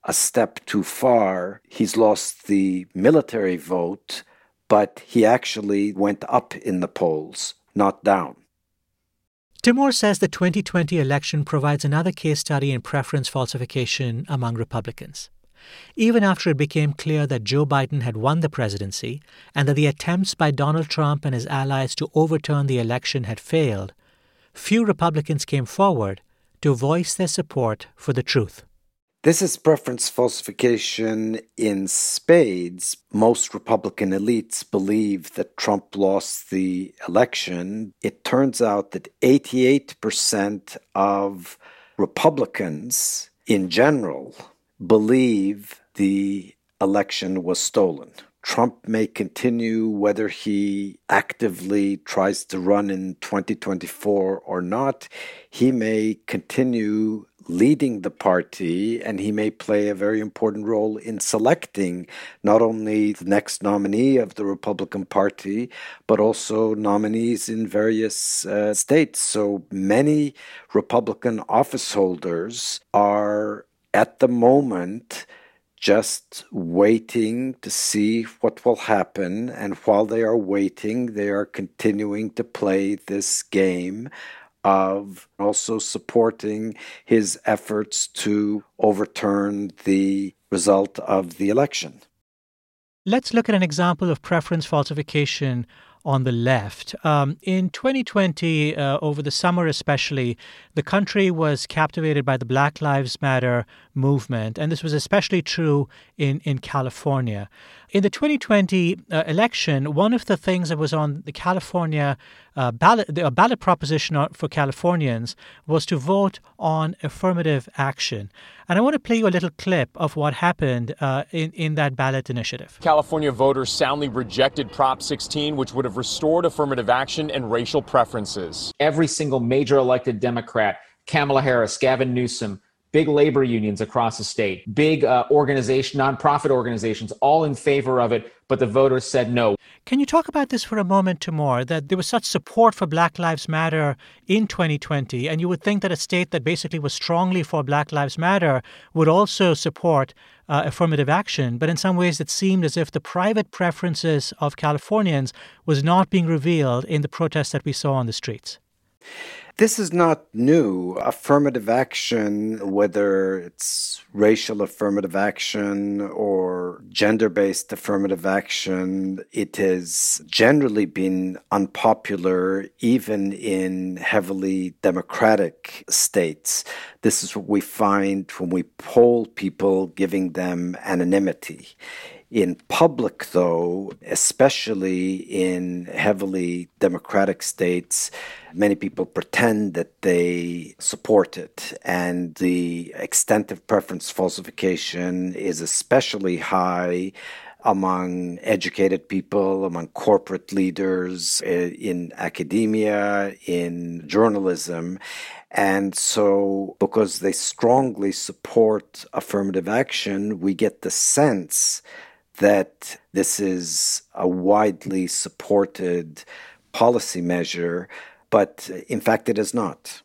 Speaker 2: a step too far. He's lost the military vote, but he actually went up in the polls, not down.
Speaker 1: Timur says the 2020 election provides another case study in preference falsification among Republicans. Even after it became clear that Joe Biden had won the presidency and that the attempts by Donald Trump and his allies to overturn the election had failed, few Republicans came forward to voice their support for the truth.
Speaker 2: This is preference falsification in spades. Most Republican elites believe that Trump lost the election. It turns out that 88% of Republicans in general believe the election was stolen. Trump may continue whether he actively tries to run in 2024 or not. He may continue leading the party, and he may play a very important role in selecting not only the next nominee of the Republican Party, but also nominees in various uh, states. So many Republican office holders are at the moment just waiting to see what will happen. And while they are waiting, they are continuing to play this game of also supporting his efforts to overturn the result of the election.
Speaker 1: Let's look at an example of preference falsification on the left. Um, in 2020, uh, over the summer especially, the country was captivated by the Black Lives Matter movement, and this was especially true in, in California. In the 2020 uh, election, one of the things that was on the California uh, ballot, the ballot proposition for Californians was to vote on affirmative action. And I want to play you a little clip of what happened uh, in, in that ballot initiative.
Speaker 8: California voters soundly rejected Prop 16, which would have restored affirmative action and racial preferences.
Speaker 9: Every single major elected Democrat, Kamala Harris, Gavin Newsom, big labor unions across the state, big uh, organization, nonprofit organizations, all in favor of it, but the voters said no.
Speaker 1: Can you talk about this for a moment, Timur? That there was such support for Black Lives Matter in 2020, and you would think that a state that basically was strongly for Black Lives Matter would also support uh, affirmative action. But in some ways, it seemed as if the private preferences of Californians was not being revealed in the protests that we saw on the streets.
Speaker 2: This is not new. Affirmative action, whether it's racial affirmative action or gender based affirmative action, it has generally been unpopular even in heavily democratic states. This is what we find when we poll people, giving them anonymity. In public, though, especially in heavily democratic states, many people pretend that they support it. And the extent of preference falsification is especially high among educated people, among corporate leaders, eh, in academia, in journalism. And so, because they strongly support affirmative action, we get the sense that this is a widely supported policy measure, but in fact, it is not.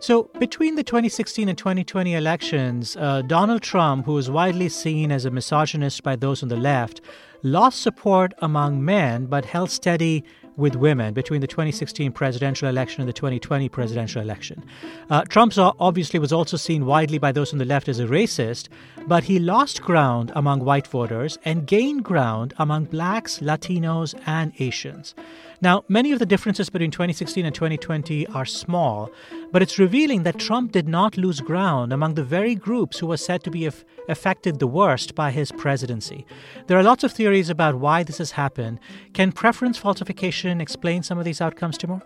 Speaker 1: So, between the 2016 and 2020 elections, uh, Donald Trump, who is widely seen as a misogynist by those on the left, lost support among men but held steady with women between the 2016 presidential election and the 2020 presidential election. Uh, Trump obviously was also seen widely by those on the left as a racist, but he lost ground among white voters and gained ground among blacks, Latinos, and Asians. Now, many of the differences between 2016 and 2020 are small, but it's revealing that Trump did not lose ground among the very groups who were said to be af- affected the worst by his presidency. There are lots of theories about why this has happened. Can preference falsification explain some of these outcomes, Timur?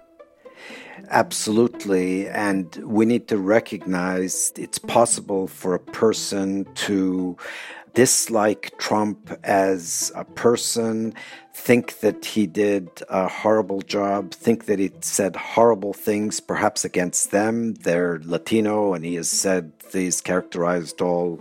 Speaker 2: Absolutely. And we need to recognize it's possible for a person to dislike Trump as a person, think that he did a horrible job, think that he said horrible things, perhaps against them. They're Latino, and he has said he's characterized all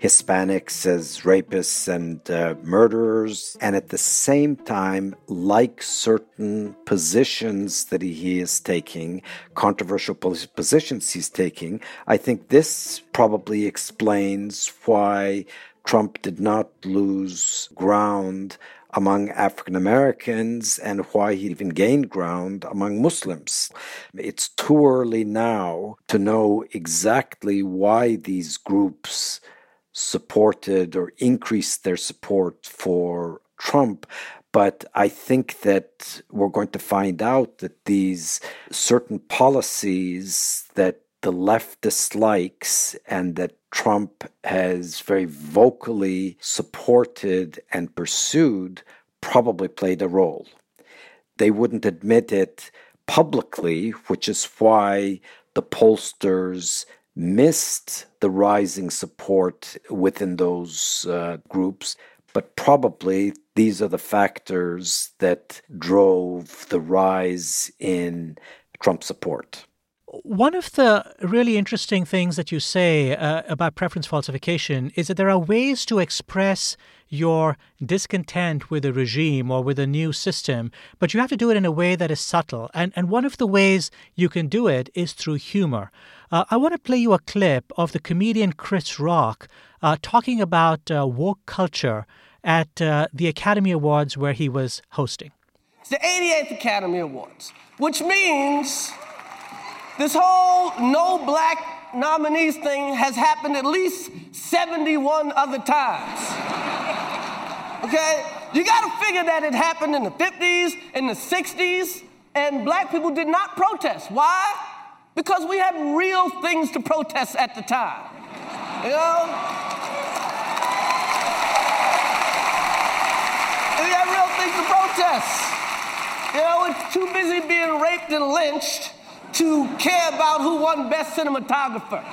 Speaker 2: Hispanics as rapists and uh, murderers, and at the same time, like certain positions that he is taking, controversial positions he's taking, I think this probably explains why Trump did not lose ground among African Americans and why he even gained ground among Muslims. It's too early now to know exactly why these groups supported or increased their support for Trump. But I think that we're going to find out that these certain policies that the left dislikes and that Trump has very vocally supported and pursued probably played a role. They wouldn't admit it publicly, which is why the pollsters missed the rising support within those uh, groups, but probably these are the factors that drove the rise in Trump support.
Speaker 1: One of the really interesting things that you say uh, about preference falsification is that there are ways to express your discontent with a regime or with a new system, but you have to do it in a way that is subtle. And, and one of the ways you can do it is through humor. Uh, I want to play you a clip of the comedian Chris Rock uh, talking about uh, woke culture at uh, the Academy Awards where he was hosting.
Speaker 10: It's the 88th Academy Awards, which means this whole no black nominees thing has happened at least 71 other times. Okay? You gotta figure that it happened in the 50s, in the 60s, and black people did not protest. Why? Because we had real things to protest at the time. You know? We had real things to protest. You know, we're too busy being raped and lynched to care about who won Best Cinematographer.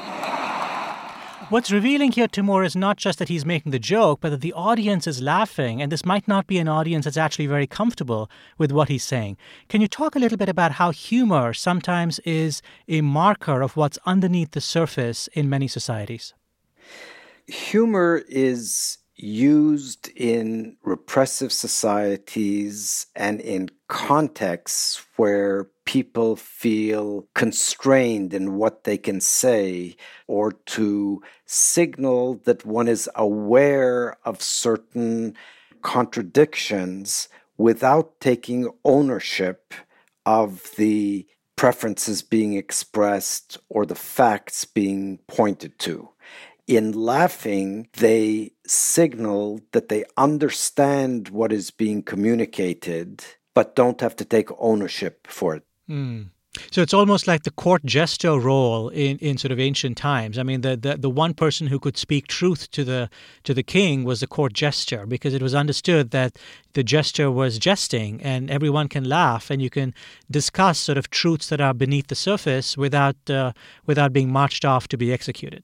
Speaker 1: What's revealing here, Timur, is not just that he's making the joke, but that the audience is laughing, and this might not be an audience that's actually very comfortable with what he's saying. Can you talk a little bit about how humor sometimes is a marker of what's underneath the surface in many societies?
Speaker 2: Humor is used in repressive societies and in contexts where people feel constrained in what they can say or to signal that one is aware of certain contradictions without taking ownership of the preferences being expressed or the facts being pointed to. In laughing, they signal that they understand what is being communicated, but don't have to take ownership for it.
Speaker 1: Mm. So it's almost like the court jester role in, in sort of ancient times. I mean, the, the, the one person who could speak truth to the to the king was the court jester because it was understood that the jester was jesting and everyone can laugh and you can discuss sort of truths that are beneath the surface without uh, without being marched off to be executed.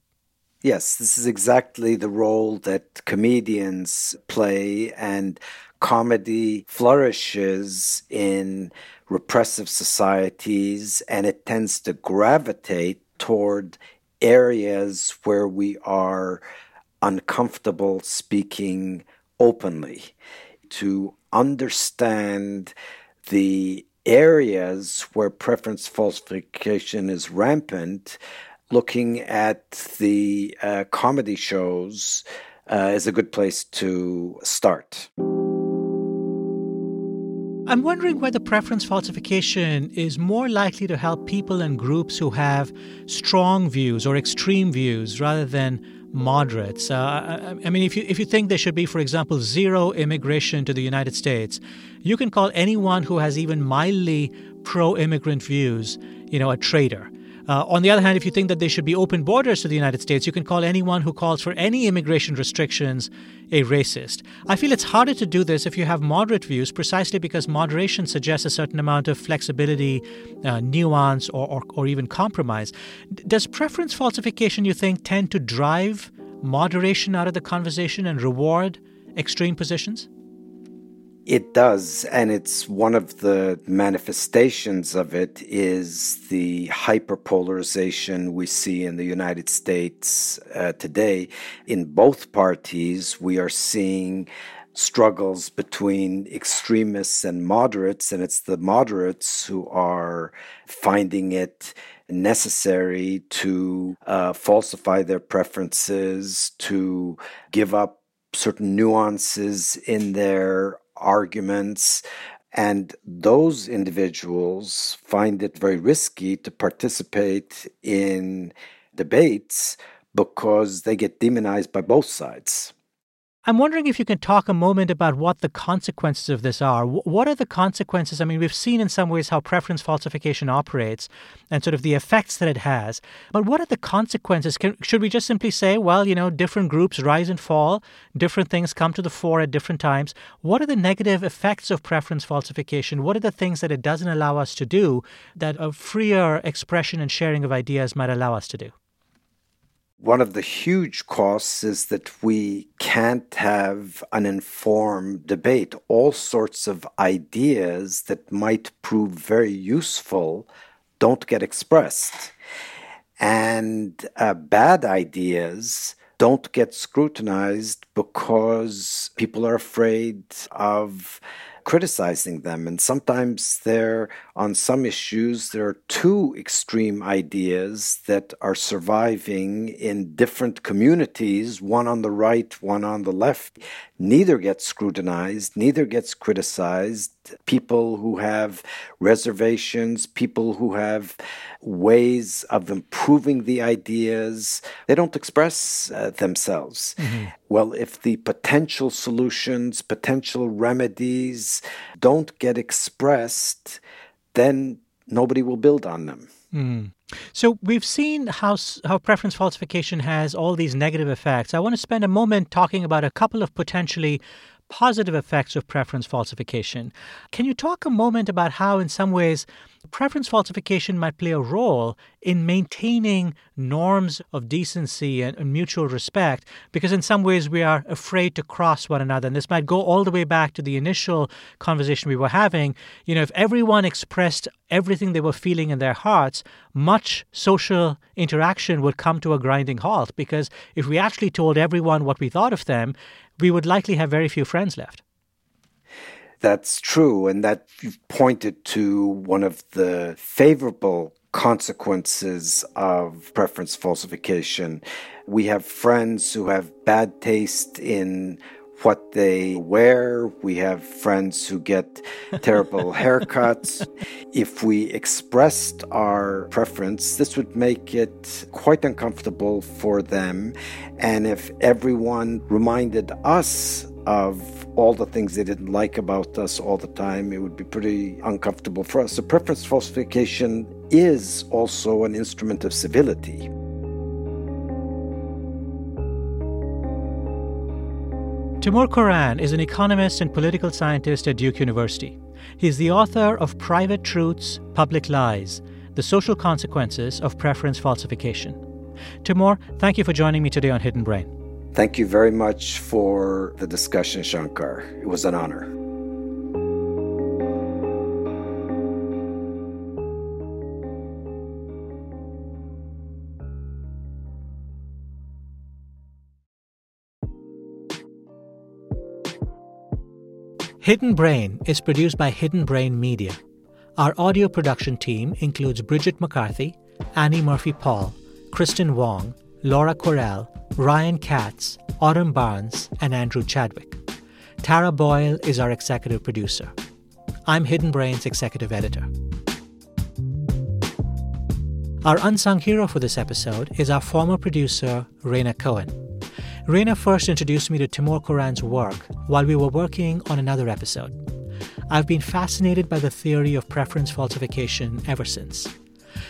Speaker 2: Yes, this is exactly the role that comedians play, and comedy flourishes in repressive societies and it tends to gravitate toward areas where we are uncomfortable speaking openly. To understand the areas where preference falsification is rampant, looking at the uh, comedy shows uh, is a good place to start.
Speaker 1: I'm wondering whether preference falsification is more likely to help people and groups who have strong views or extreme views rather than moderates. Uh, I, I, mean, if you if you think there should be, for example, zero immigration to the United States, you can call anyone who has even mildly pro-immigrant views, you know, a traitor. Uh, on the other hand, if you think that there should be open borders to the United States, you can call anyone who calls for any immigration restrictions a racist. I feel it's harder to do this if you have moderate views, precisely because moderation suggests a certain amount of flexibility, uh, nuance, or, or, or even compromise. Does preference falsification, you think, tend to drive moderation out of the conversation and reward extreme positions?
Speaker 2: It does, and it's one of the manifestations of it is the hyperpolarization we see in the United States uh, today. In both parties, we are seeing struggles between extremists and moderates, and it's the moderates who are finding it necessary to uh, falsify their preferences, to give up certain nuances in their arguments. And those individuals find it very risky to participate in debates because they get demonized by both sides.
Speaker 1: I'm wondering if you can talk a moment about what the consequences of this are. What are the consequences? I mean, we've seen in some ways how preference falsification operates and sort of the effects that it has. But what are the consequences? Can, should we just simply say, well, you know, different groups rise and fall, different things come to the fore at different times? What are the negative effects of preference falsification? What are the things that it doesn't allow us to do that a freer expression and sharing of ideas might allow us to do?
Speaker 2: One of the huge costs is that we can't have an informed debate. All sorts of ideas that might prove very useful don't get expressed. And uh, bad ideas don't get scrutinized because people are afraid of criticizing them. And sometimes there, on some issues, there are two extreme ideas that are surviving in different communities, one on the right, one on the left. Neither gets scrutinized, neither gets criticized. People who have reservations, people who have ways of improving the ideas, they don't express uh, themselves. Mm-hmm. Well, if the potential solutions, potential remedies don't get expressed, then nobody will build on them.
Speaker 1: Mm. So we've seen how how preference falsification has all these negative effects. I want to spend a moment talking about a couple of potentially positive effects of preference falsification. Can you talk a moment about how, in some ways, preference falsification might play a role in maintaining norms of decency and, and, mutual respect? Because, in some ways, we are afraid to cross one another. And this might go all the way back to the initial conversation we were having. You know, if everyone expressed everything they were feeling in their hearts, much social interaction would come to a grinding halt. Because if we actually told everyone what we thought of them, we would likely have very few friends left.
Speaker 2: That's true. And that you've pointed to one of the favorable consequences of preference falsification. We have friends who have bad taste in what they wear. We have friends who get terrible haircuts. If we expressed our preference, this would make it quite uncomfortable for them. And if everyone reminded us of all the things they didn't like about us all the time, it would be pretty uncomfortable for us. So, preference falsification is also an instrument of civility.
Speaker 1: Timur Kuran is an economist and political scientist at Duke University. He's the author of Private Truths, Public Lies The Social Consequences of Preference Falsification. Timur, thank you for joining me today on Hidden Brain.
Speaker 2: Thank you very much for the discussion, Shankar. It was an honor.
Speaker 1: Hidden Brain is produced by Hidden Brain Media. Our audio production team includes Bridget McCarthy, Annie Murphy Paul, Kristin Wong, Laura Kwerel, Ryan Katz, Autumn Barnes, and Andrew Chadwick. Tara Boyle is our executive producer. I'm Hidden Brain's executive editor. Our unsung hero for this episode is our former producer, Raina Cohen. Raina first introduced me to Timur Kuran's work while we were working on another episode. I've been fascinated by the theory of preference falsification ever since.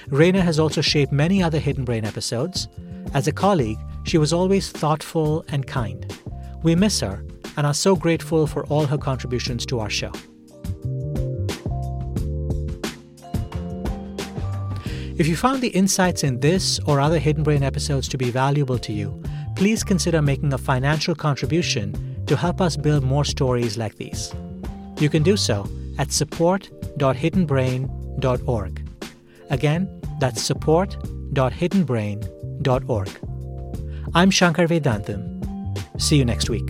Speaker 1: Raina has also shaped many other Hidden Brain episodes. As a colleague, she was always thoughtful and kind. We miss her and are so grateful for all her contributions to our show. If you found the insights in this or other Hidden Brain episodes to be valuable to you, please consider making a financial contribution to help us build more stories like these. You can do so at support.hiddenbrain.org. Again, that's support.hiddenbrain.org. I'm Shankar Vedantam. See you next week.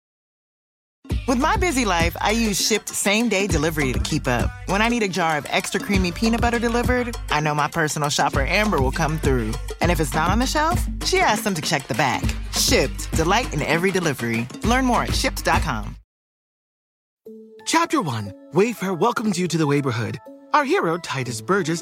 Speaker 11: With my busy life, I use Shipt same day delivery to keep up. When I need a jar of extra creamy peanut butter delivered, I know my personal shopper Amber will come through. And if it's not on the shelf, she asks them to check the back. Shipt, delight in every delivery. Learn more at shipt.com.
Speaker 12: Chapter 1 Wayfair welcomes you to the neighborhood. Our hero, Tituss Burgess,